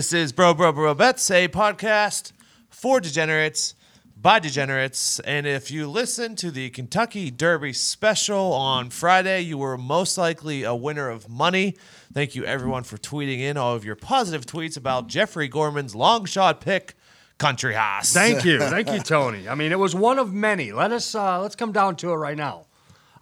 This is Bro Bro Bro Bets, a podcast for degenerates by degenerates. And if you listen to the Kentucky Derby special on Friday, you were most likely a winner of money. Thank you, everyone, for tweeting in all of your positive tweets about Jeffrey Gorman's long shot pick, Country House. Thank you, thank you, Tony. I mean, it was one of many. Let us uh, let's come down to it right now.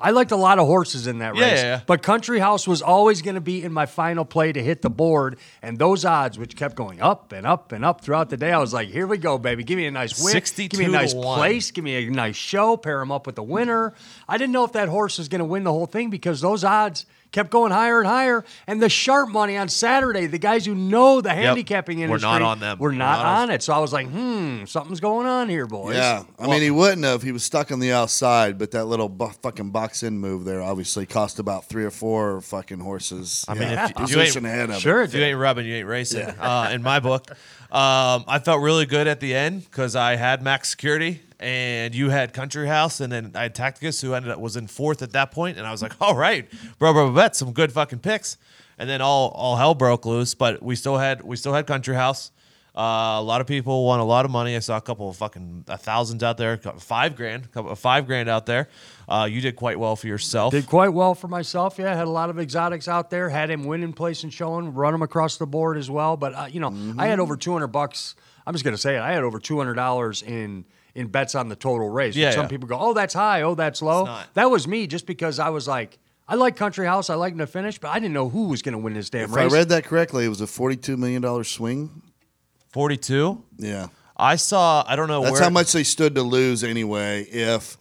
I liked a lot of horses in that race, Yeah, yeah, but Country House was always going to be in my final play to hit the board, and those odds, which kept going up and up and up throughout the day, I was like, "Here we go, baby! Give me a nice win, 62 give me a nice place, give me a nice show, pair him up with the winner." I didn't know if that horse was going to win the whole thing because those odds kept going higher and higher, and the sharp money on Saturday, the guys who know the handicapping industry, We're not on them. We're We're not, not on- on it. So I was like, "Hmm, something's going on here, boys." Yeah, I mean, he wouldn't have. He was stuck on the outside, but that little bu- fucking box in move there obviously cost about three or four fucking horses. I mean, if you- if you position ain't- ahead of Sure, it If you ain't rubbing, you ain't racing. Uh, in my book, um, I felt really good at the end because I had max security and you had Country House, and then I had Tacitus, who ended up was in fourth at that point, and I was like, all right, bro, bro, bet some good fucking picks, and then all all hell broke loose. But we still had we still had Country House. Uh, a lot of people won a lot of money. I saw a couple of fucking uh, thousands out there, five grand, a couple of five grand out there. Uh, you did quite well for yourself. Did quite well for myself. Yeah, had a lot of exotics out there. Had him winning place and showing, run him across the board as well. But uh, you know, I had over two hundred bucks. I'm just gonna say it. I had over two hundred dollars in in bets on the total race. Yeah, Some yeah. people go, "Oh, that's high. Oh, that's low." not. That was me, just because I was like, I like Country House. I like him to finish, but I didn't know who was gonna win this damn If race. I read that correctly, it was a forty-two million dollar swing. Forty-two. Yeah, I saw. I don't know that's where. how much they stood to lose anyway. If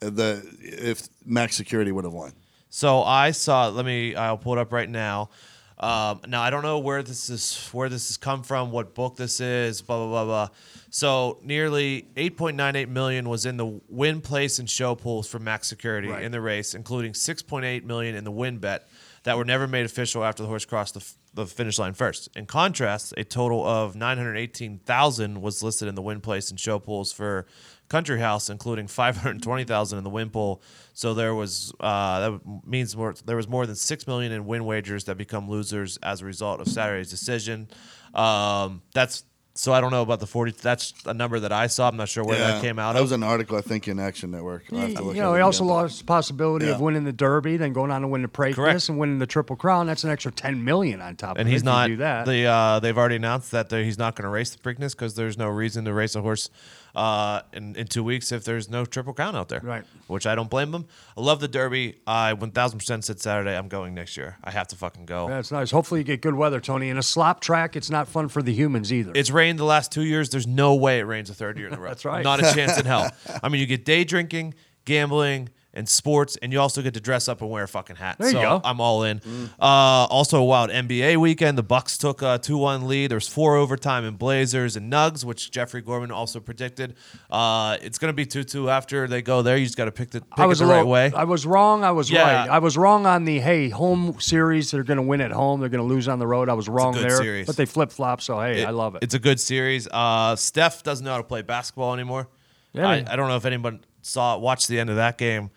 the if max security would have won. So I saw. Let me. I'll pull it up right now. Um, now I don't know where this is where this has come from, what book this is, blah blah blah blah. So nearly 8.98 million was in the win, place, and show pools for Max Security Right. in the race, including 6.8 million in the win bet that were never made official after the horse crossed the, f- the finish line first. In contrast, a total of 918,000 was listed in the win, place, and show pools for Country House, including 520,000 in the win pool. So there was uh, that means more. There was more than six million in win wagers that become losers as a result of Saturday's decision. Um, that's so I don't know about the 40. That's a number that I saw. I'm not sure where that came out That of. was an article I think in Action Network. I'll have to look you know, it he also again. lost the possibility of winning the Derby, then going on to win the Preakness Correct. and winning the Triple Crown. That's an extra ten million on top. and of he's it if you not. do that. The uh, they've already announced that he's not going to race the Preakness because there's no reason to race a horse uh, in in two weeks if there's no Triple Crown out there. Right. Which I don't blame them. I love the Derby. I 1,000 percent said Saturday. I'm going next year. I have to fucking go. That's nice. Hopefully, you get good weather, Tony. In a slop track, it's not fun for the humans either. It's rained the last two years. There's no way it rains a third year in a row. That's right. Not a chance in hell. I mean, you get day drinking, gambling, and sports, and you also get to dress up and wear a fucking hat. There you go. I'm all in. Uh, also, a wild NBA weekend. The Bucks took a two-one lead. There's four overtime in Blazers and Nugs, which Jeffrey Gorman also predicted. Uh, it's gonna be two-two after they go there. You just got to pick the pick I was it the right way. I was wrong. I was Yeah. right. I was wrong on the hey home series. They're going to win at home. They're going to lose on the road. I was wrong there. series. But they flip flop. So hey, I love it. It's a good series. Uh, Steph doesn't know how to play basketball anymore. Yeah, I. I don't know if anyone saw watched the end of that game.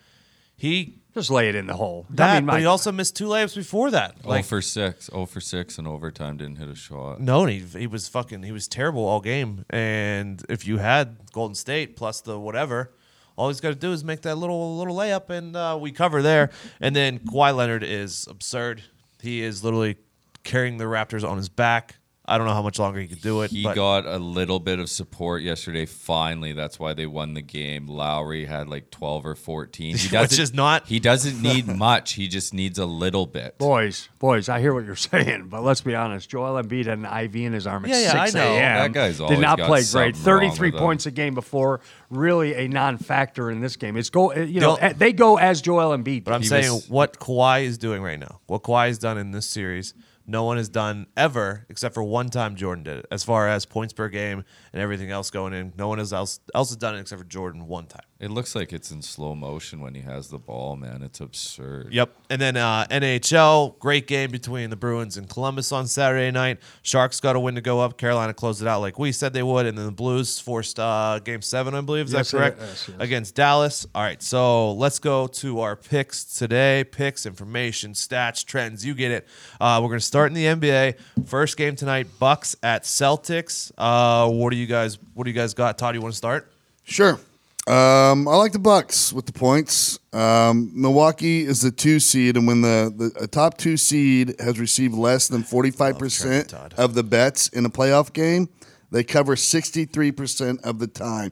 He Just lay it in the hole. that, I mean, but my- he also missed two layups before that. Oh Like for six. Oh for six in overtime. Didn't hit a shot. no, and he he was fucking he was terrible all game. And if you had Golden State plus the whatever, all he's got to do is make that little little layup, and uh, we cover there. And then Kawhi Leonard is absurd. He is literally carrying the Raptors on his back. I don't know how much longer he could do it. He but got a little bit of support yesterday. Finally, that's why they won the game. Lowry had like twelve or fourteen. He Which doesn't- is not- He doesn't need much. He just needs a little bit. boys, boys, I hear what you're saying, but let's be honest. Joel Embiid had an IV in his arm at Yeah, yeah, I 6 know. a.m. That guy's did not got play great. 33 with him. points a game before, really a non-factor in this game. It's go, eh, you know, Don't- eh, they go as Joel Embiid. But I'm He saying was- what Kawhi is doing right now, what Kawhi has done in this series, no one has done ever except for one time Jordan did it. As far as points per game and everything else going in, no one else else has done it except for Jordan one time. It looks like it's in slow motion when he has the ball, man. It's absurd. Yep. And then uh, NHL, great game between the Bruins and Columbus on Saturday night. Sharks got a win to go up. Carolina closed it out like we said they would. And then the Blues forced uh, game seven, I believe. Is Yes, that correct? yes, yes. Against Dallas. All right. So let's go to our picks today. Picks, information, stats, trends. You get it. Uh, we're going to start in the NBA. First game tonight, Bucks at Celtics. Uh, what do you guys what do you guys got? Todd, you want to start? Sure. Um, I like the Bucks with the points. Um, Milwaukee is the two seed, and when the, the a top two seed has received less than forty five percent of the bets in a playoff game, they cover sixty three percent of the time.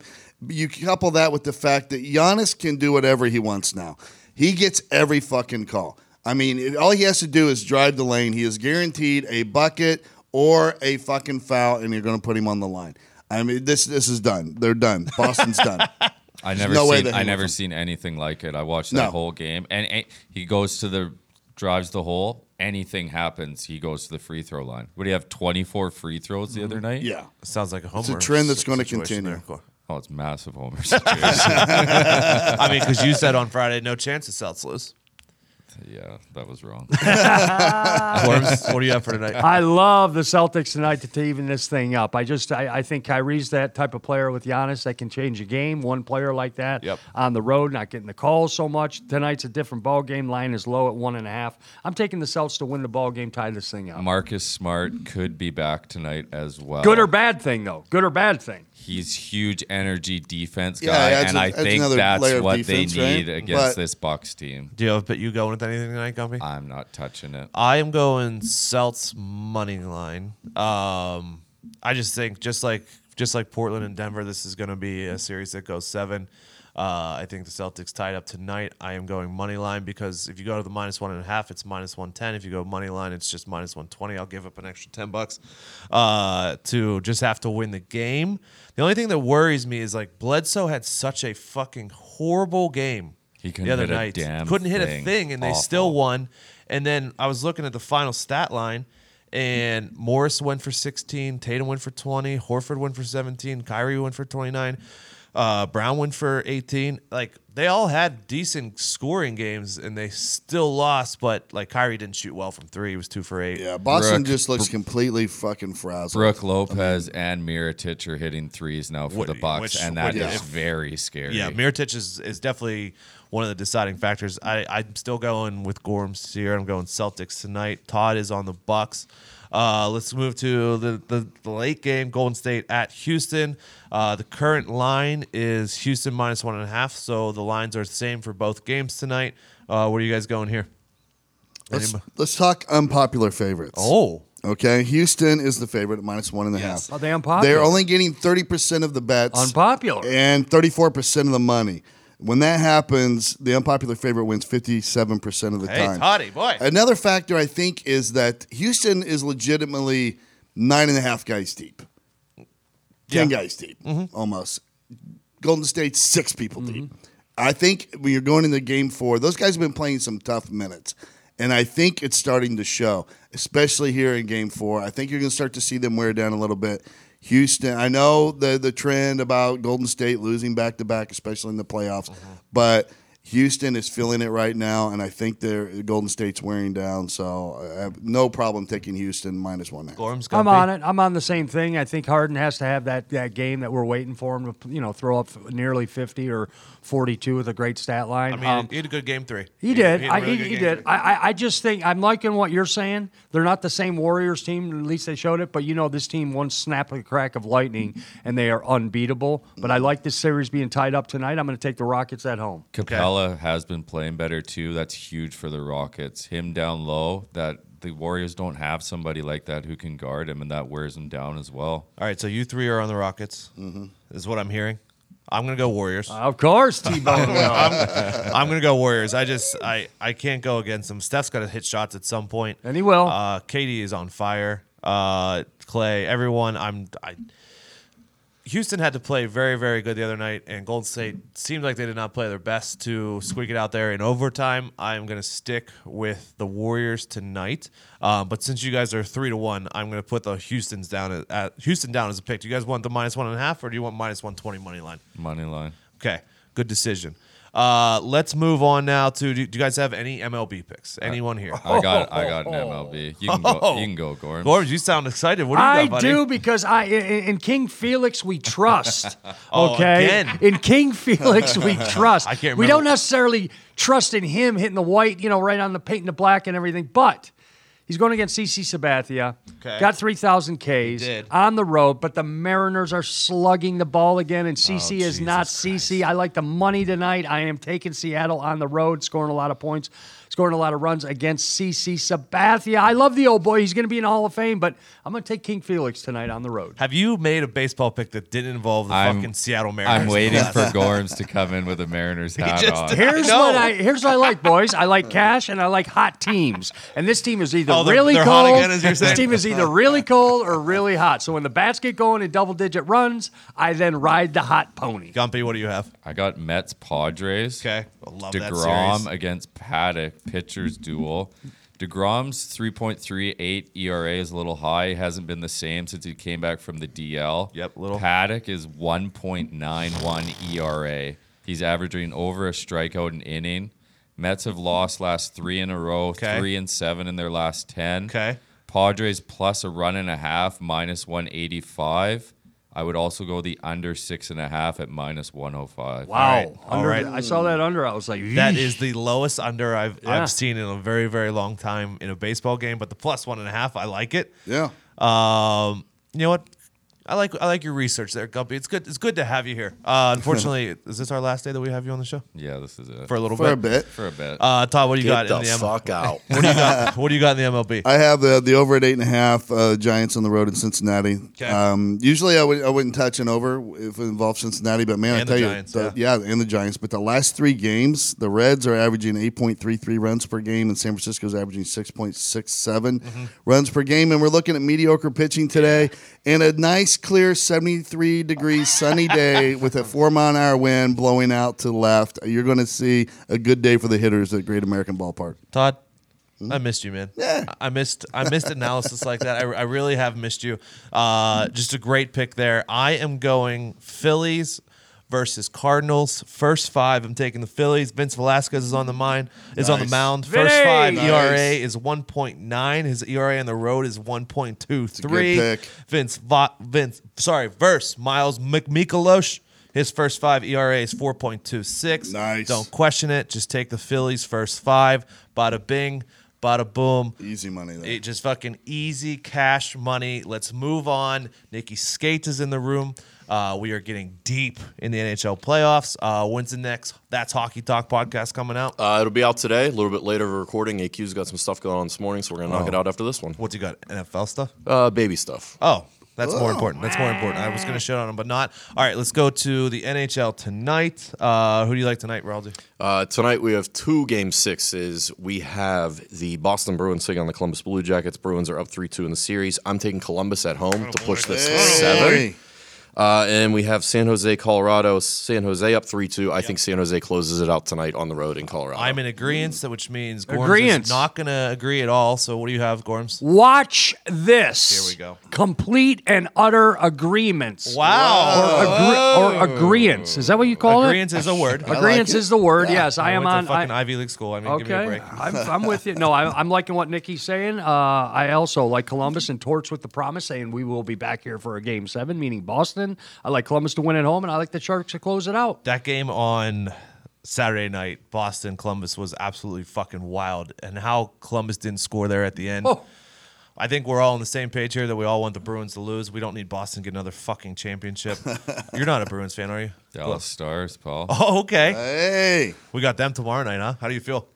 You couple that with the fact that Giannis can do whatever he wants now. He gets every fucking call. I mean, all he has to do is drive the lane. He is guaranteed a bucket or a fucking foul, and you're going to put him on the line. I mean, this this is done. They're done. Boston's done. I never no way seen that I never seen anything like it. I watched that No. whole game, and, and he goes to the drives the hole. Anything happens, he goes to the free throw line. Would he have twenty four free throws the other mm-hmm. night? Yeah. Sounds like a homer. It's a trend that's gonna continue. there. Oh, it's massive homer situation. I mean, because you said on Friday, no chance the Celts lose. Yeah, that was wrong. Worms, what do you have for tonight? I love the Celtics tonight to, to even this thing up. I just I, I think Kyrie's that type of player with Giannis that can change a game. One player like that Yep. on the road, not getting the calls so much. Tonight's a different ball game. Line is low at one and a half. I'm taking the Celtics to win the ball game, tie this thing up. Marcus Smart could be back tonight as well. Good or bad thing though. Good or bad thing. He's huge energy defense Yeah, guy, adds and a- I think that's what defense, they need right? against But- this Bucks team. Do you have, but you going with anything tonight, Gumby? I'm not touching it. I am going Celts money line. Um, I just think just like just like Portland and Denver, this is going to be a series that goes seven. Uh, I think the Celtics tied up tonight. I am going money line because if you go to the minus one and a half, it's minus one ten. If you go money line, it's just minus one twenty. I'll give up an extra ten bucks uh, to just have to win the game. The only thing that worries me is like Bledsoe had such a fucking horrible game He couldn't the other hit a night. damn couldn't hit a thing. thing, and they Awful. still won. And then I was looking at the final stat line, and Morris went for 16, Tatum went for 20, Horford went for 17, Kyrie went for 29, uh, Brown went for 18. Like they all had decent scoring games, and they still lost. But like Kyrie didn't shoot well from three; he was two for eight. Yeah, Boston Brooke- just looks completely fucking frazzled. Brook Lopez and Mirotic are hitting threes now for What- the Bucks, which- and that is what- yeah. very scary. Yeah, Mirotic is, is definitely one of the deciding factors. I, I'm still going with Gorms here. I'm going Celtics tonight. Todd is on the Bucks. Uh, let's move to the, the, the late game, Golden State at Houston. Uh, the current line is Houston minus one and a half, so the lines are the same for both games tonight. Uh, where are you guys going here? Let's, Anybody- let's talk unpopular favorites. Oh, Okay, Houston is the favorite at minus one and a half. Yes. Are they unpopular? They're only getting 30% of the bets unpopular. and 34% of the money. When that happens, the unpopular favorite wins 57% of the hey, time. Toddy, boy. Another factor I think is that Houston is legitimately nine and a half guys deep, ten Yeah. guys deep, mm-hmm. almost. Golden State six people deep. Mm-hmm. I think when you're going into game four, those guys have been playing some tough minutes, and I think it's starting to show, especially here in game four. I think you're going to start to see them wear down a little bit. Houston, I know the the trend about Golden State losing back to back, especially in the playoffs, uh-huh. but Houston is feeling it right now, and I think they're Golden State's wearing down. So I have no problem taking Houston minus one. Gorms, I'm on it. I'm on the same thing. I think Harden has to have that, that game that we're waiting for him to, you know, throw up nearly 50 or 42 with a great stat line. I mean, Um, he had a good game three. He did. had a I, really he he did. I, I- I just think I'm liking what you're saying. They're not the same Warriors team. At least they showed it. But you know, this team one snap of the crack of lightning, and they are unbeatable. But I like this series being tied up tonight. I'm going to take the Rockets at home. Capela has been playing better too. That's huge for the Rockets. Him down low, that the Warriors don't have somebody like that who can guard him, and that wears him down as well. All right, so you three are on the Rockets, Mm-hmm. is what I'm hearing. I'm gonna go Warriors. Of course, T-Bone. will. I'm gonna go Warriors. I just I I can't go against them. Steph's got to hit shots at some point. And he will. Uh, KD is on fire. Uh, Clay, everyone. I'm. I, Houston had to play very very good the other night, and Golden State seemed like they did not play their best to squeak it out there in overtime. I'm gonna stick with the Warriors tonight. Um, but since you guys are three to one, I'm gonna put the Houston's down at, at Houston down as a pick. Do you guys want the minus one and a half, or do you want minus one twenty money line? Money line. Okay. Good decision. Uh, let's move on now to. Do, do you guys have any MLB picks? Anyone here? I got I got an MLB. You can go. You can go, Gorm. Gorms, you sound excited. What do you I got, buddy? do because I in, in King Felix we trust. Oh, okay, again. in King Felix we trust. I can't We don't necessarily trust in him hitting the white, you know, right on the paint and the black and everything, but. He's going against CC Sabathia. Okay. Got 3,000 Ks on the road, but the Mariners are slugging the ball again, and CC is not CC. I like the money tonight. I am taking Seattle on the road, scoring a lot of points, scoring a lot of runs against CC Sabathia. I love the old boy. He's going to be in the Hall of Fame, but I'm going to take King Felix tonight on the road. Have you made a baseball pick that didn't involve the I'm- fucking Seattle Mariners? I'm waiting for Gorms to come in with a Mariners hat just on. Here's know. what I here's what I like, boys. I like cash and I like hot teams. And this team is either Oh, they're- really they're hot cold. again, as you're this saying? team is either really cold or really hot. So when the bats get going in double digit runs, I then ride the hot pony. Gumpy, what do you have? I got Mets Padres. Okay, I love that deGrom series. against Paddack, pitchers duel. deGrom's 3.38 ERA is a little high. It hasn't been the same since he came back from the DL. Yep, little. Paddack is 1.91 ERA. He's averaging over a strikeout an inning. Mets have lost last three in a row, Okay. three and seven in their last ten. Okay. Padres plus a run and a half, minus 185. I would also go the under six and a half at minus 105. Wow. right, all Under, right. I saw that under. I was like, That "Yeesh." is the lowest under I've Yeah. I've seen in a very very long time in a baseball game. But the plus one and a half, I like it. Yeah. Um, you know what? I like I like your research there, Gumpy. It's good. It's good to have you here. Uh, unfortunately, is this our last day that we have you on the show Yeah, this is it. for a little For a bit? bit. For a bit. Uh, Todd, what do you Get got the in the M- fuck out. What do you got? what do you got in the MLB? I have the the over at eight and a half uh, Giants on the road in Cincinnati. Okay. Um, usually I would I wouldn't touch an over if it involved Cincinnati, but man, And I the tell Giants, you, the, yeah. and the Giants. But the last three games, the Reds are averaging eight point three three runs per game, and San Francisco's averaging six point six seven Mm-hmm. runs per game. And we're looking at mediocre pitching today, and a nice clear seventy three degree sunny day with a four mile an hour wind blowing out to the left. You're going to see a good day for the hitters at Great American Ballpark. Todd, I missed you, man. Yeah. I I missed I missed analysis like that. I, I really have missed you. Uh, just a great pick there. I am going Phillies versus Cardinals. First five, I'm taking the Phillies. Vince Velasquez is on the mind is on the mound. First Vinny! five Nice. ERA is 1.9. His ERA on the road is 1.23. pick. Vince Va- Vince sorry, verse Miles McMikolosh. His first five ERA is 4.26. Nice. Don't question it. Just take the Phillies first five. Bada bing, bada boom. Easy money there. It just fucking easy cash money. Let's move on. Nikki Skate is in the room. Uh, we are getting deep in the NHL playoffs. Uh, when's the next That's Hockey Talk podcast coming out? Uh, it'll be out today, a little bit later of a recording. AQ's got some stuff going on this morning, so we're going to knock it out after this one. What's you got? NFL stuff? Uh, baby stuff. Oh, that's more important. That's more important. I was going to shit on them, but not. All right, let's go to the NHL tonight. Uh, who do you like tonight, Raldi? Uh, tonight we have two game sixes. We have the Boston Bruins taking on the Columbus Blue Jackets. Bruins are up 3 2 in the series. I'm taking Columbus at home to push this to seven. Hey. Uh, and we have San Jose, Colorado. San Jose up 3 2. I think San Jose closes it out tonight on the road in Colorado. I'm in agreement, which means Gorms Agreeance. is not going to agree at all. So what do you have, Gorms? Watch this. Here we go. Complete and utter agreements. Wow. Or, agree- or agreeance. Is that what you call it Agreement is a word. Agreeance is the word. Yes, I, I am went on. to fucking I- Ivy League school. I mean, give me a Okay, break. I'm, I'm with you. No, I, I'm liking what Nikki's saying. Uh, I also like Columbus and Torch with the promise saying we will be back here for a game seven, meaning Boston. I like Columbus to win at home, and I like the Sharks to close it out. That game on Saturday night, Boston Columbus was absolutely fucking wild, and how Columbus didn't score there at the end. Oh. I think we're all on the same page here that we all want the Bruins to lose. We don't need Boston to get another fucking championship. You're not a Bruins fan, are you? Dallas Stars, Paul. Oh, okay. Hey. We got them tomorrow night, huh? How do you feel?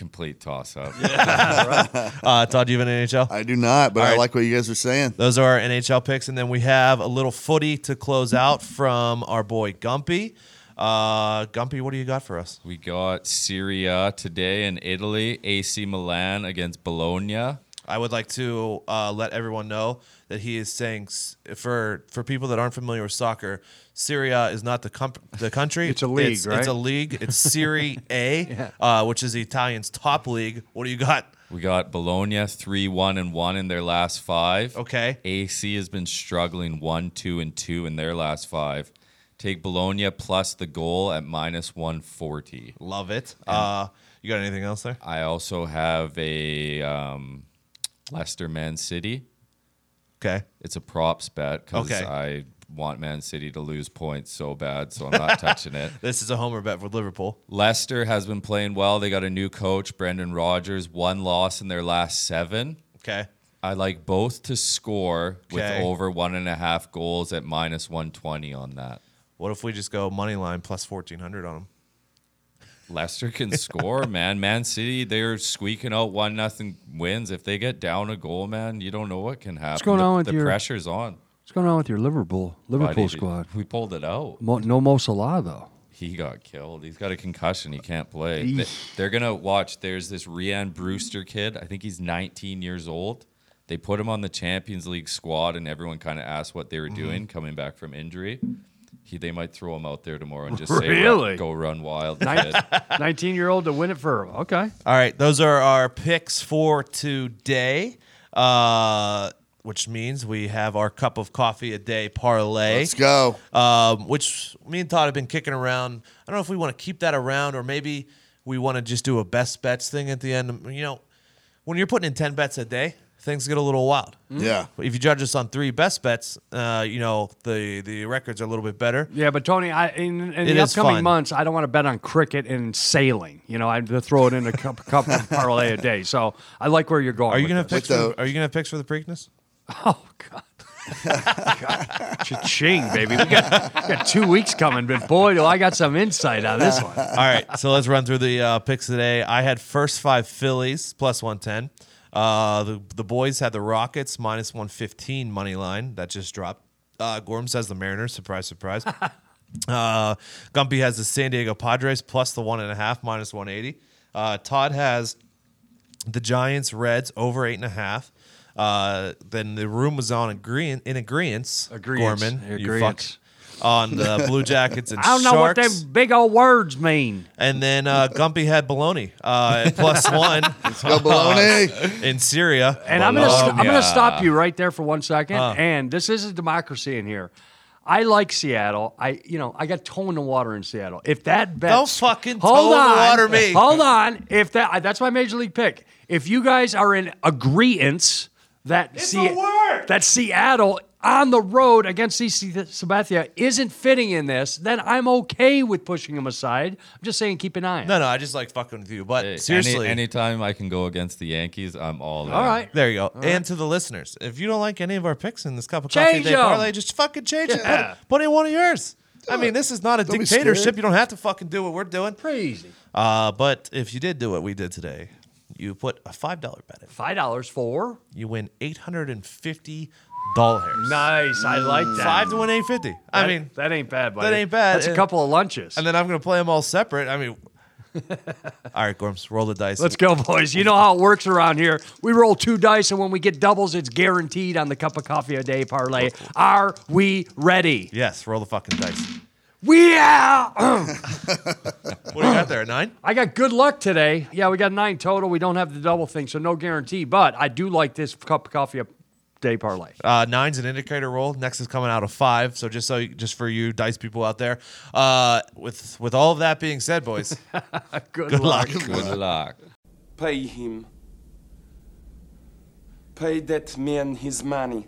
Complete toss up. Uh, Todd, do you have an NHL? I do not, but All I right. like what you guys are saying. Those are our NHL picks, and then we have a little footy to close out from our boy Gumpy. Uh, Gumpy, what do you got for us? We got Syria today in Italy, AC Milan against Bologna. I would like to uh, let everyone know that he is saying for for people that aren't familiar with soccer, Syria is not the com- the country. It's a league, it's, right? It's a league. It's Serie A, uh, which is the Italians' top league. What do you got? We got Bologna 3 1 and 1 in their last five. Okay. AC has been struggling 1 2 and 2 in their last five. Take Bologna plus the goal at minus 140. Love it. Uh, you got anything else there? I also have a um, Leicester Man City. Okay. It's a props bet because Okay. I want Man City to lose points so bad, so I'm not touching it. This is a homer bet for Liverpool. Leicester has been playing well. They got a new coach, Brendan Rodgers. One loss in their last seven. Okay. I like both to score with over one and a half goals at minus 120 on that. What if we just go money line plus fourteen hundred on them? Leicester can score, man. Man City, they're squeaking out one nothing wins. If they get down a goal, man, you don't know what can happen. What's going the, on with the your- pressure's on. What's going on with your Liverpool Liverpool Buddy, squad? We pulled it out. Mo, no Mo Salah though. He got killed. He's got a concussion. He can't play. They, they're gonna watch. There's this Rian Brewster kid. I think he's 19 years old. They put him on the Champions League squad, and everyone kind of asked what they were mm-hmm. doing coming back from injury. He, they might throw him out there tomorrow and just say, Really? "Go run wild, kid." 19 year old to win it for okay. All right, those are our picks for today. Uh, which means we have our cup of coffee a day parlay. Let's go. um, which me and Todd have been kicking around. I don't know if we want to keep that around or maybe we want to just do a best bets thing at the end. You know, when you're putting in 10 bets a day, things get a little wild. Yeah. If you judge us on three best bets, uh, you know, the, the records are a little bit better. Yeah, but Tony, I in, in It the is upcoming fun. months, I don't want to bet on cricket and sailing. You know, I to throw it in a cup, cup of parlay a day. So I like where you're going. Are you with gonna have this. picks? With For, the- are you gonna have picks for the Preakness? Oh God. God. Cha-ching, baby. We got, we got two weeks coming, but boy, do I got some insight on this one. All right, so let's run through the uh, picks today. I had first five Phillies plus one ten. Uh, the the boys had the Rockets minus one fifteen money line that just dropped. Uh, Gorm says the Mariners. Surprise, surprise. uh, Gumpy has the San Diego Padres plus the one and a half minus one eighty. Uh, Todd has the Giants Reds over eight and a half. Uh, then the room was on agreeing in agreement. Agreeance. Gorman, you fuck. Agreeance. On the Blue Jackets and I don't know what Sharks. them big old words mean. And then uh, Gumpy had baloney uh, at plus one Go baloney. in Syria. And I'm gonna st- I'm gonna stop you right there for one second. And this is a democracy in here. I like Seattle. I you know I got toe in the water in Seattle. If that bet Don't fucking hold toe in the water me. Hold on. If that that's my major league pick. If you guys are in agreement that Se- that Seattle on the road against CC Sabathia isn't fitting in this, then I'm okay with pushing him aside. I'm just saying keep an eye on. No, no, I just like fucking with you. But Hey, seriously, any, anytime I can go against the Yankees, I'm all in. All right. there you go. and to the listeners, if you don't like any of our picks in this cup of coffee Change day 'em. parlay, just fucking change Yeah. it. Put, put in one of yours. I mean, this is not a Don't be dictatorship. scared. You don't have to fucking do what we're doing. Crazy. Uh, but if you did do what we did today, you put a five dollar bet in. Five dollars for You win eight hundred and fifty dollars. nice. I like mm. that. Five to win eight fifty. I That- mean, that ain't bad, buddy. that ain't bad. That's a couple of lunches. and then I'm gonna play them all separate. I mean, all right, Gorms, roll the dice. Let's go, boys. You know how it works around here. We roll two dice, and when we get doubles, it's guaranteed on the cup of coffee a day parlay. Are we ready? Yes, roll the fucking dice. We are. What do you got there? a Nine. I got good luck today. Yeah, we got nine total. We don't have the double thing, so no guarantee. But I do like this cup of coffee a day parlay. Uh, nine's an indicator roll. Next is coming out of five. So just so you, just for you dice people out there, uh, with with all of that being said, boys, Good, good luck. luck. Good luck. Pay him. Pay that man his money.